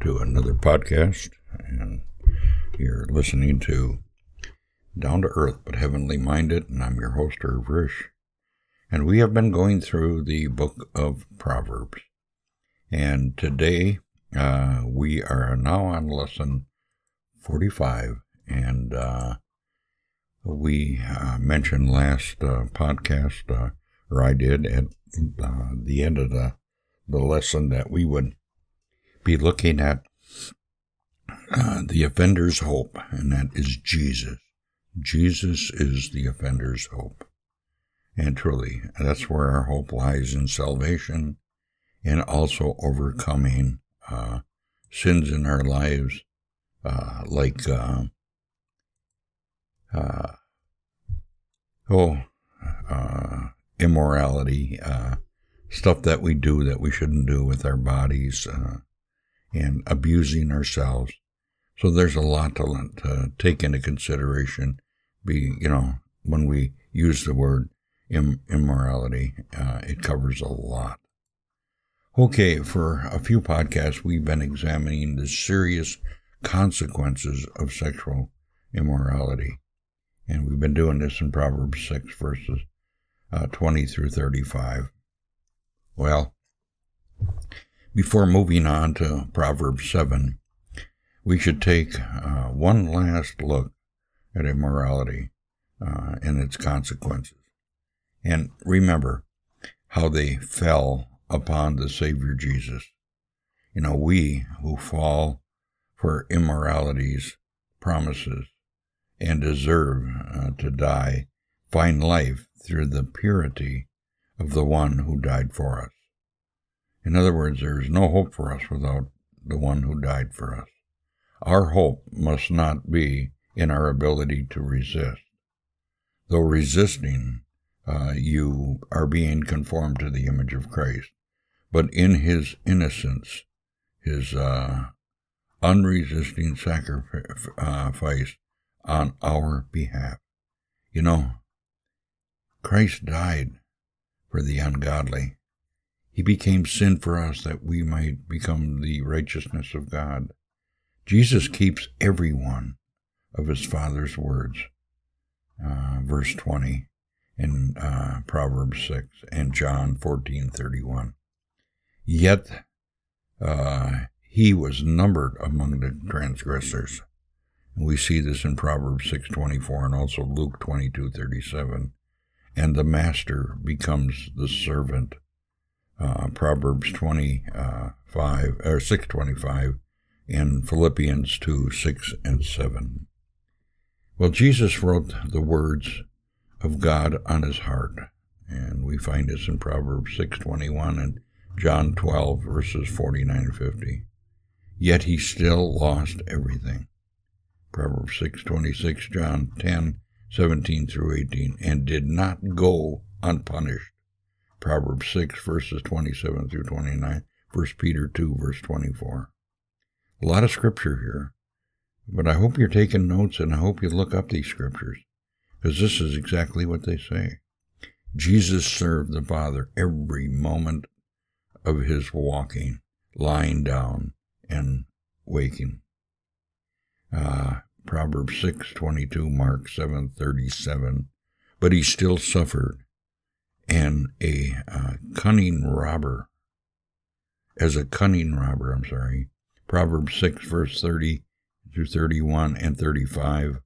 To another podcast. And you're listening to Down to Earth but Heavenly Minded, and I'm your host, Irv Risch. And we have been going through the book of Proverbs. And today uh, we are now on lesson 45. And uh, we uh, mentioned last uh, podcast, uh, or I did, at uh, the end of the, the lesson that we would be looking at the offender's hope, and that is Jesus. Jesus is the offender's hope. And truly, that's where our hope lies in salvation and also overcoming uh, sins in our lives, uh, like, uh, uh oh, uh, immorality, uh, stuff that we do that we shouldn't do with our bodies, and abusing ourselves. So there's a lot to, to take into consideration. Be you know when we use the word immorality. Uh, it covers a lot. Okay, for a few podcasts, we've been examining the serious consequences of sexual immorality. And we've been doing this in Proverbs 6, verses uh, 20 through 35. Well, before moving on to Proverbs 7, we should take uh, one last look at immorality uh, and its consequences. And remember how they fell upon the Savior Jesus. You know, we who fall for immoralities, promises, and deserve uh, to die find life through the purity of the one who died for us. In other words, there is no hope for us without the one who died for us. Our hope must not be in our ability to resist. Though resisting uh, you are being conformed to the image of Christ. But in his innocence, his uh, unresisting sacrifice uh, on our behalf. You know, Christ died for the ungodly. He became sin for us that we might become the righteousness of God. Jesus keeps every one of his Father's words. Uh, verse 20 in uh, Proverbs 6 and John 14:31. Yet uh, he was numbered among the transgressors. We see this in Proverbs 6:24 and also Luke 22:37. And the master becomes the servant. Uh, Proverbs 25 or 6:25 and Philippians 2 6 and 7. Well, Jesus wrote the words of God on his heart. And we find this in Proverbs 6:21 and John 12 verses 49 and 50. Yet he still lost everything. Proverbs 6:26, John 10, 17 through 18, and did not go unpunished. Proverbs 6 verses 27 through 29, 1 Peter 2 verse 24. A lot of scripture here, but I hope you're taking notes and I hope you look up these scriptures because this is exactly what they say. Jesus served the Father every moment of his walking, lying down and waking. Uh, Proverbs 6:22, Mark 7:37. But he still suffered, and a uh, cunning robber, as a cunning robber, I'm sorry. Proverbs 6 verse 30 through 31 and 35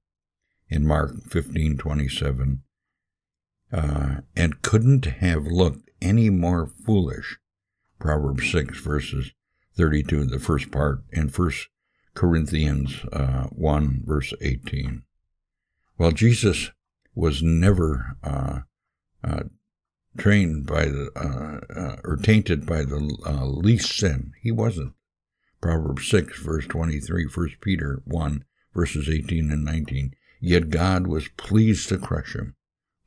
in Mark 15:27, uh, and couldn't have looked any more foolish. Proverbs 6 verses 32, the first part, and First Corinthians uh, 1 verse 18. Well, Jesus was never uh, uh trained by the uh, uh, or tainted by the least sin. He wasn't. Proverbs 6 verse 23, 1 Peter 1 verses 18 and 19. Yet God was pleased to crush him.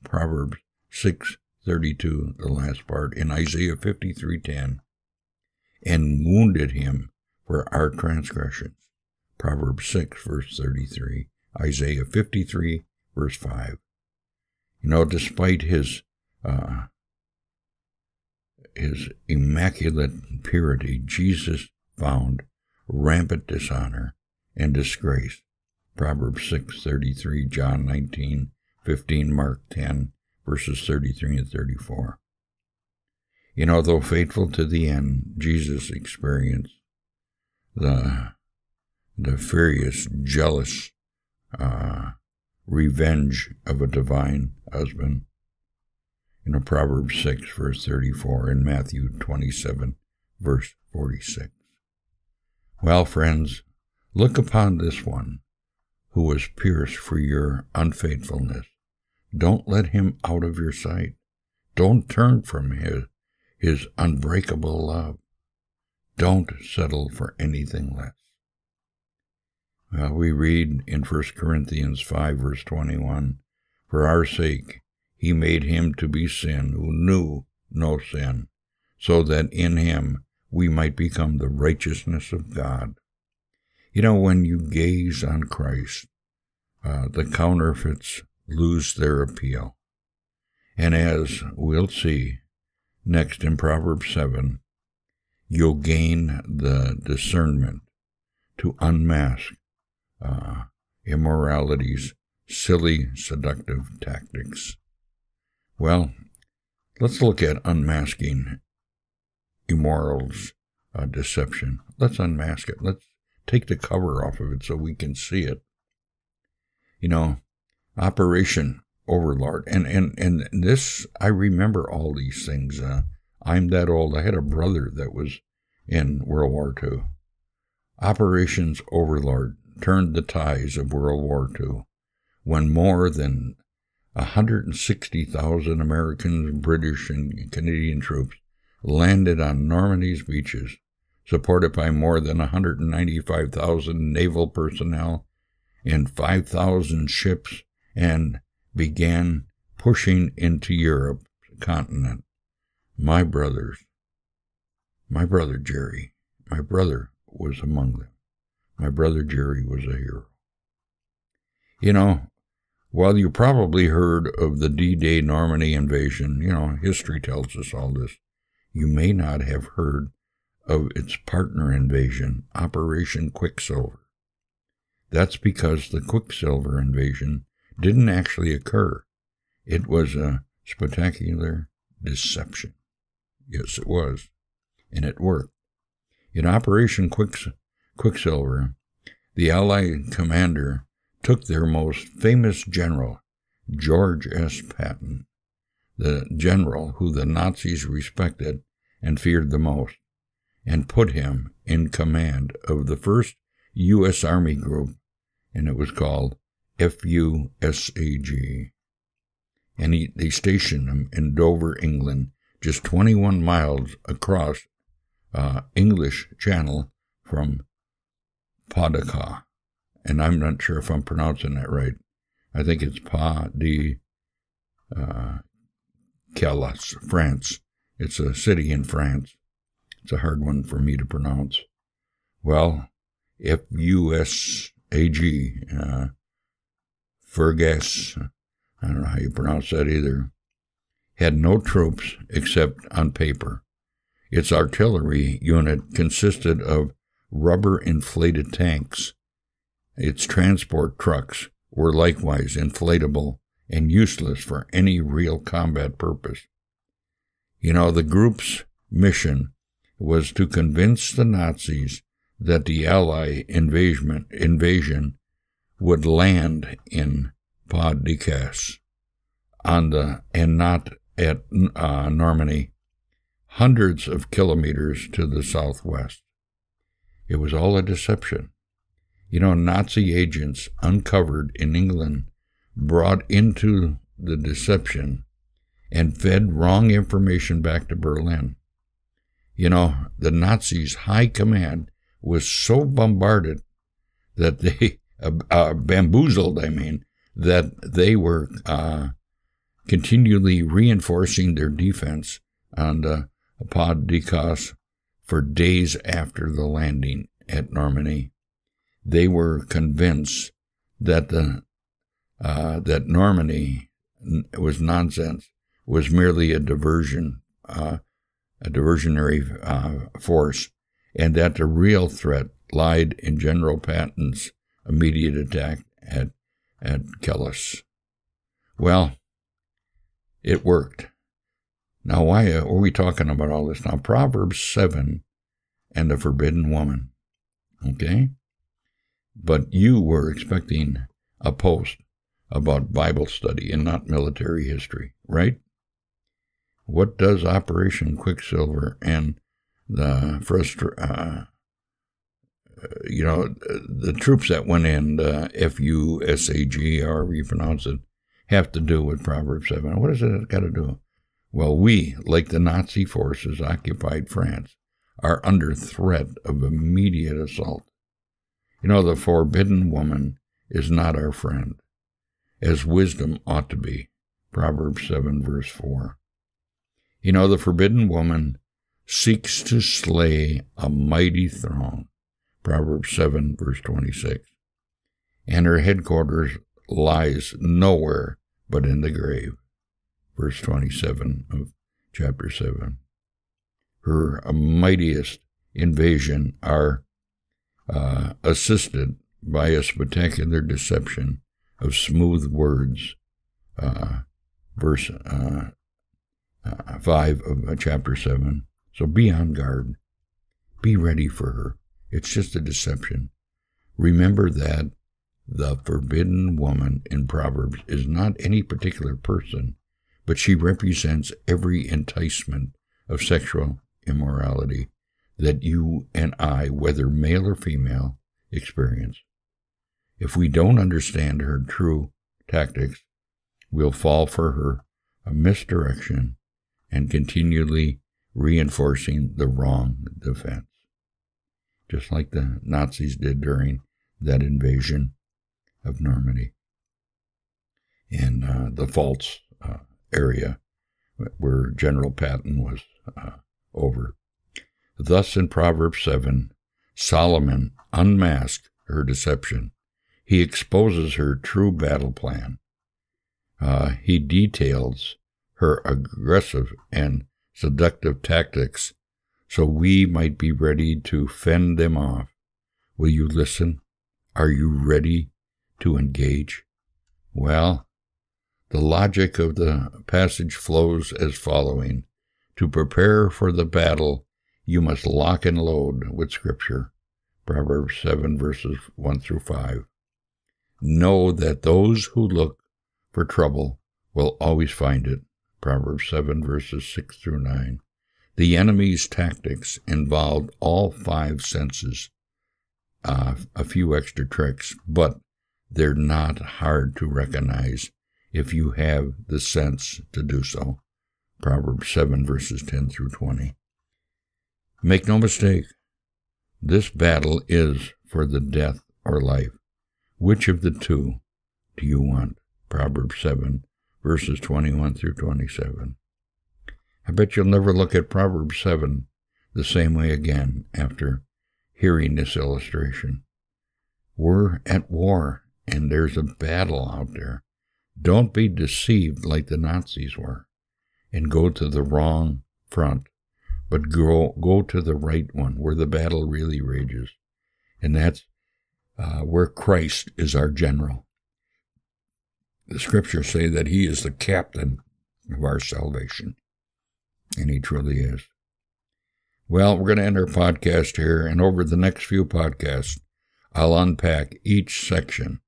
Proverbs 6:32, the last part, in Isaiah 53:10, and wounded him for our transgressions. Proverbs 6 verse 33, Isaiah 53 verse 5. You know, despite his uh, his immaculate purity, Jesus found rampant dishonor and disgrace. Proverbs 6:33, John 19:15, Mark 10 verses 33 and 34. You know, though faithful to the end, Jesus experienced the the furious, jealous uh, revenge of a divine husband. In Proverbs 6, verse 34, and Matthew 27, verse 46. Well, friends, look upon this one who was pierced for your unfaithfulness. Don't let him out of your sight. Don't turn from his, his unbreakable love. Don't settle for anything less. Well, we read in 1 Corinthians 5, verse 21 For our sake he made him to be sin who knew no sin, so that in him we might become the righteousness of God. You know, when you gaze on Christ, uh, the counterfeits lose their appeal. And as we'll see next in Proverbs 7, you'll gain the discernment to unmask uh, immorality's silly, seductive tactics. Well, let's look at unmasking immoral's uh, deception. Let's unmask it. Let's take the cover off of it so we can see it. You know, Operation Overlord, and and and this I remember all these things. Uh, I'm that old. I had a brother that was in World War II. Operations Overlord turned the tides of World War II when more than 160,000 American, British, and Canadian troops landed on Normandy's beaches, supported by more than 195,000 naval personnel and 5,000 ships, and began pushing into Europe's continent. My brothers, my brother Jerry, my brother was among them. My brother Jerry was a hero. You know, while you probably heard of the D Day Normandy invasion, you know, history tells us all this, you may not have heard of its partner invasion, Operation Quicksilver. That's because the Quicksilver invasion didn't actually occur. It was a spectacular deception. Yes, it was. And it worked. In Operation Quicksilver, Quicksilver, the Allied commander took their most famous general, George S. Patton, the general who the Nazis respected and feared the most, and put him in command of the 1st U.S. Army Group, and it was called FUSAG. And he, they stationed him in Dover, England, just 21 miles across uh, English Channel from Podica, and I'm not sure if I'm pronouncing that right. I think it's Pas de uh, Calais, France. It's a city in France. It's a hard one for me to pronounce. Well, F U S A G, uh, Fergus, I don't know how you pronounce that either, had no troops except on paper. Its artillery unit consisted of rubber inflated tanks. Its transport trucks were likewise inflatable and useless for any real combat purpose. You know, the group's mission was to convince the Nazis that the Allied invasion, invasion would land in Pas de Calais on the and not at uh, Normandy, hundreds of kilometers to the southwest. It was all a deception. You know, Nazi agents uncovered in England brought into the deception and fed wrong information back to Berlin. You know, the Nazis' high command was so bombarded that they, uh, uh, bamboozled, I mean, that they were uh, continually reinforcing their defense on the Pas de Calais for days after the landing at Normandy. They were convinced that the uh, that Normandy was nonsense, was merely a diversion, uh, a diversionary uh, force, and that the real threat lied in General Patton's immediate attack at, at Kellis. Well, it worked. Now, why are we talking about all this? Now, Proverbs 7 and the forbidden woman. Okay? But you were expecting a post about Bible study and not military history, right? What does Operation Quicksilver and the frustra- uh, you know, the troops that went in, F-U-S-A-G, however you pronounce it, have to do with Proverbs 7? What does it got to do? Well, we, like the Nazi forces occupied France, are under threat of immediate assault. You know, the forbidden woman is not our friend, as wisdom ought to be. Proverbs 7, verse 4. You know, the forbidden woman seeks to slay a mighty throne. Proverbs 7, verse 26. And her headquarters lies nowhere but in the grave. Verse 27 of chapter 7. Her mightiest invasion are uh, assisted by a spectacular deception of smooth words. Uh, verse uh, uh 5 of uh, chapter 7. So be on guard. Be ready for her. It's just a deception. Remember that the forbidden woman in Proverbs is not any particular person, but she represents every enticement of sexual immorality that you and I, whether male or female, experience. If we don't understand her true tactics, we'll fall for her a misdirection and continually reinforcing the wrong defense. Just like the Nazis did during that invasion of Normandy in uh, the Pfalz uh, area where General Patton was uh, over. Thus, in Proverbs 7, Solomon unmasked her deception. He exposes her true battle plan. Uh, he details her aggressive and seductive tactics so we might be ready to fend them off. Will you listen? Are you ready to engage? Well, the logic of the passage flows as following To prepare for the battle, you must lock and load with Scripture. Proverbs 7, verses 1 through 5. Know that those who look for trouble will always find it. Proverbs 7, verses 6 through 9. The enemy's tactics involved all five senses, uh, a few extra tricks, but they're not hard to recognize if you have the sense to do so. Proverbs 7, verses 10 through 20. Make no mistake, this battle is for the death or life. Which of the two do you want? Proverbs 7, verses 21 through 27. I bet you'll never look at Proverbs 7 the same way again after hearing this illustration. We're at war, and there's a battle out there. Don't be deceived like the Nazis were and go to the wrong front but go, go to the right one where the battle really rages. And that's uh, where Christ is our general. The scriptures say that he is the captain of our salvation. And he truly is. Well, we're going to end our podcast here, and over the next few podcasts, I'll unpack each section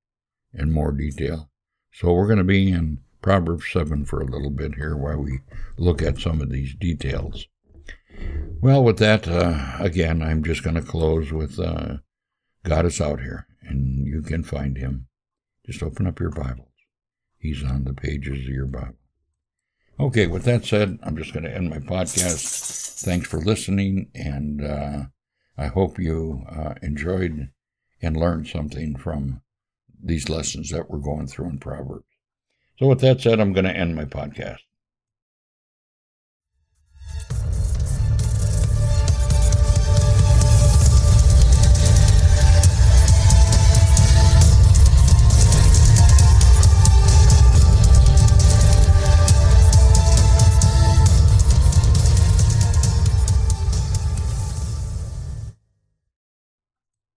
in more detail. So we're going to be in Proverbs 7 for a little bit here while we look at some of these details. Well, with that, uh, again, I'm just going to close with uh, God is out here, and you can find him. Just open up your Bibles. He's on the pages of your Bible. Okay, with that said, I'm just going to end my podcast. Thanks for listening, and uh, I hope you uh, enjoyed and learned something from these lessons that we're going through in Proverbs. So, with that said, I'm going to end my podcast.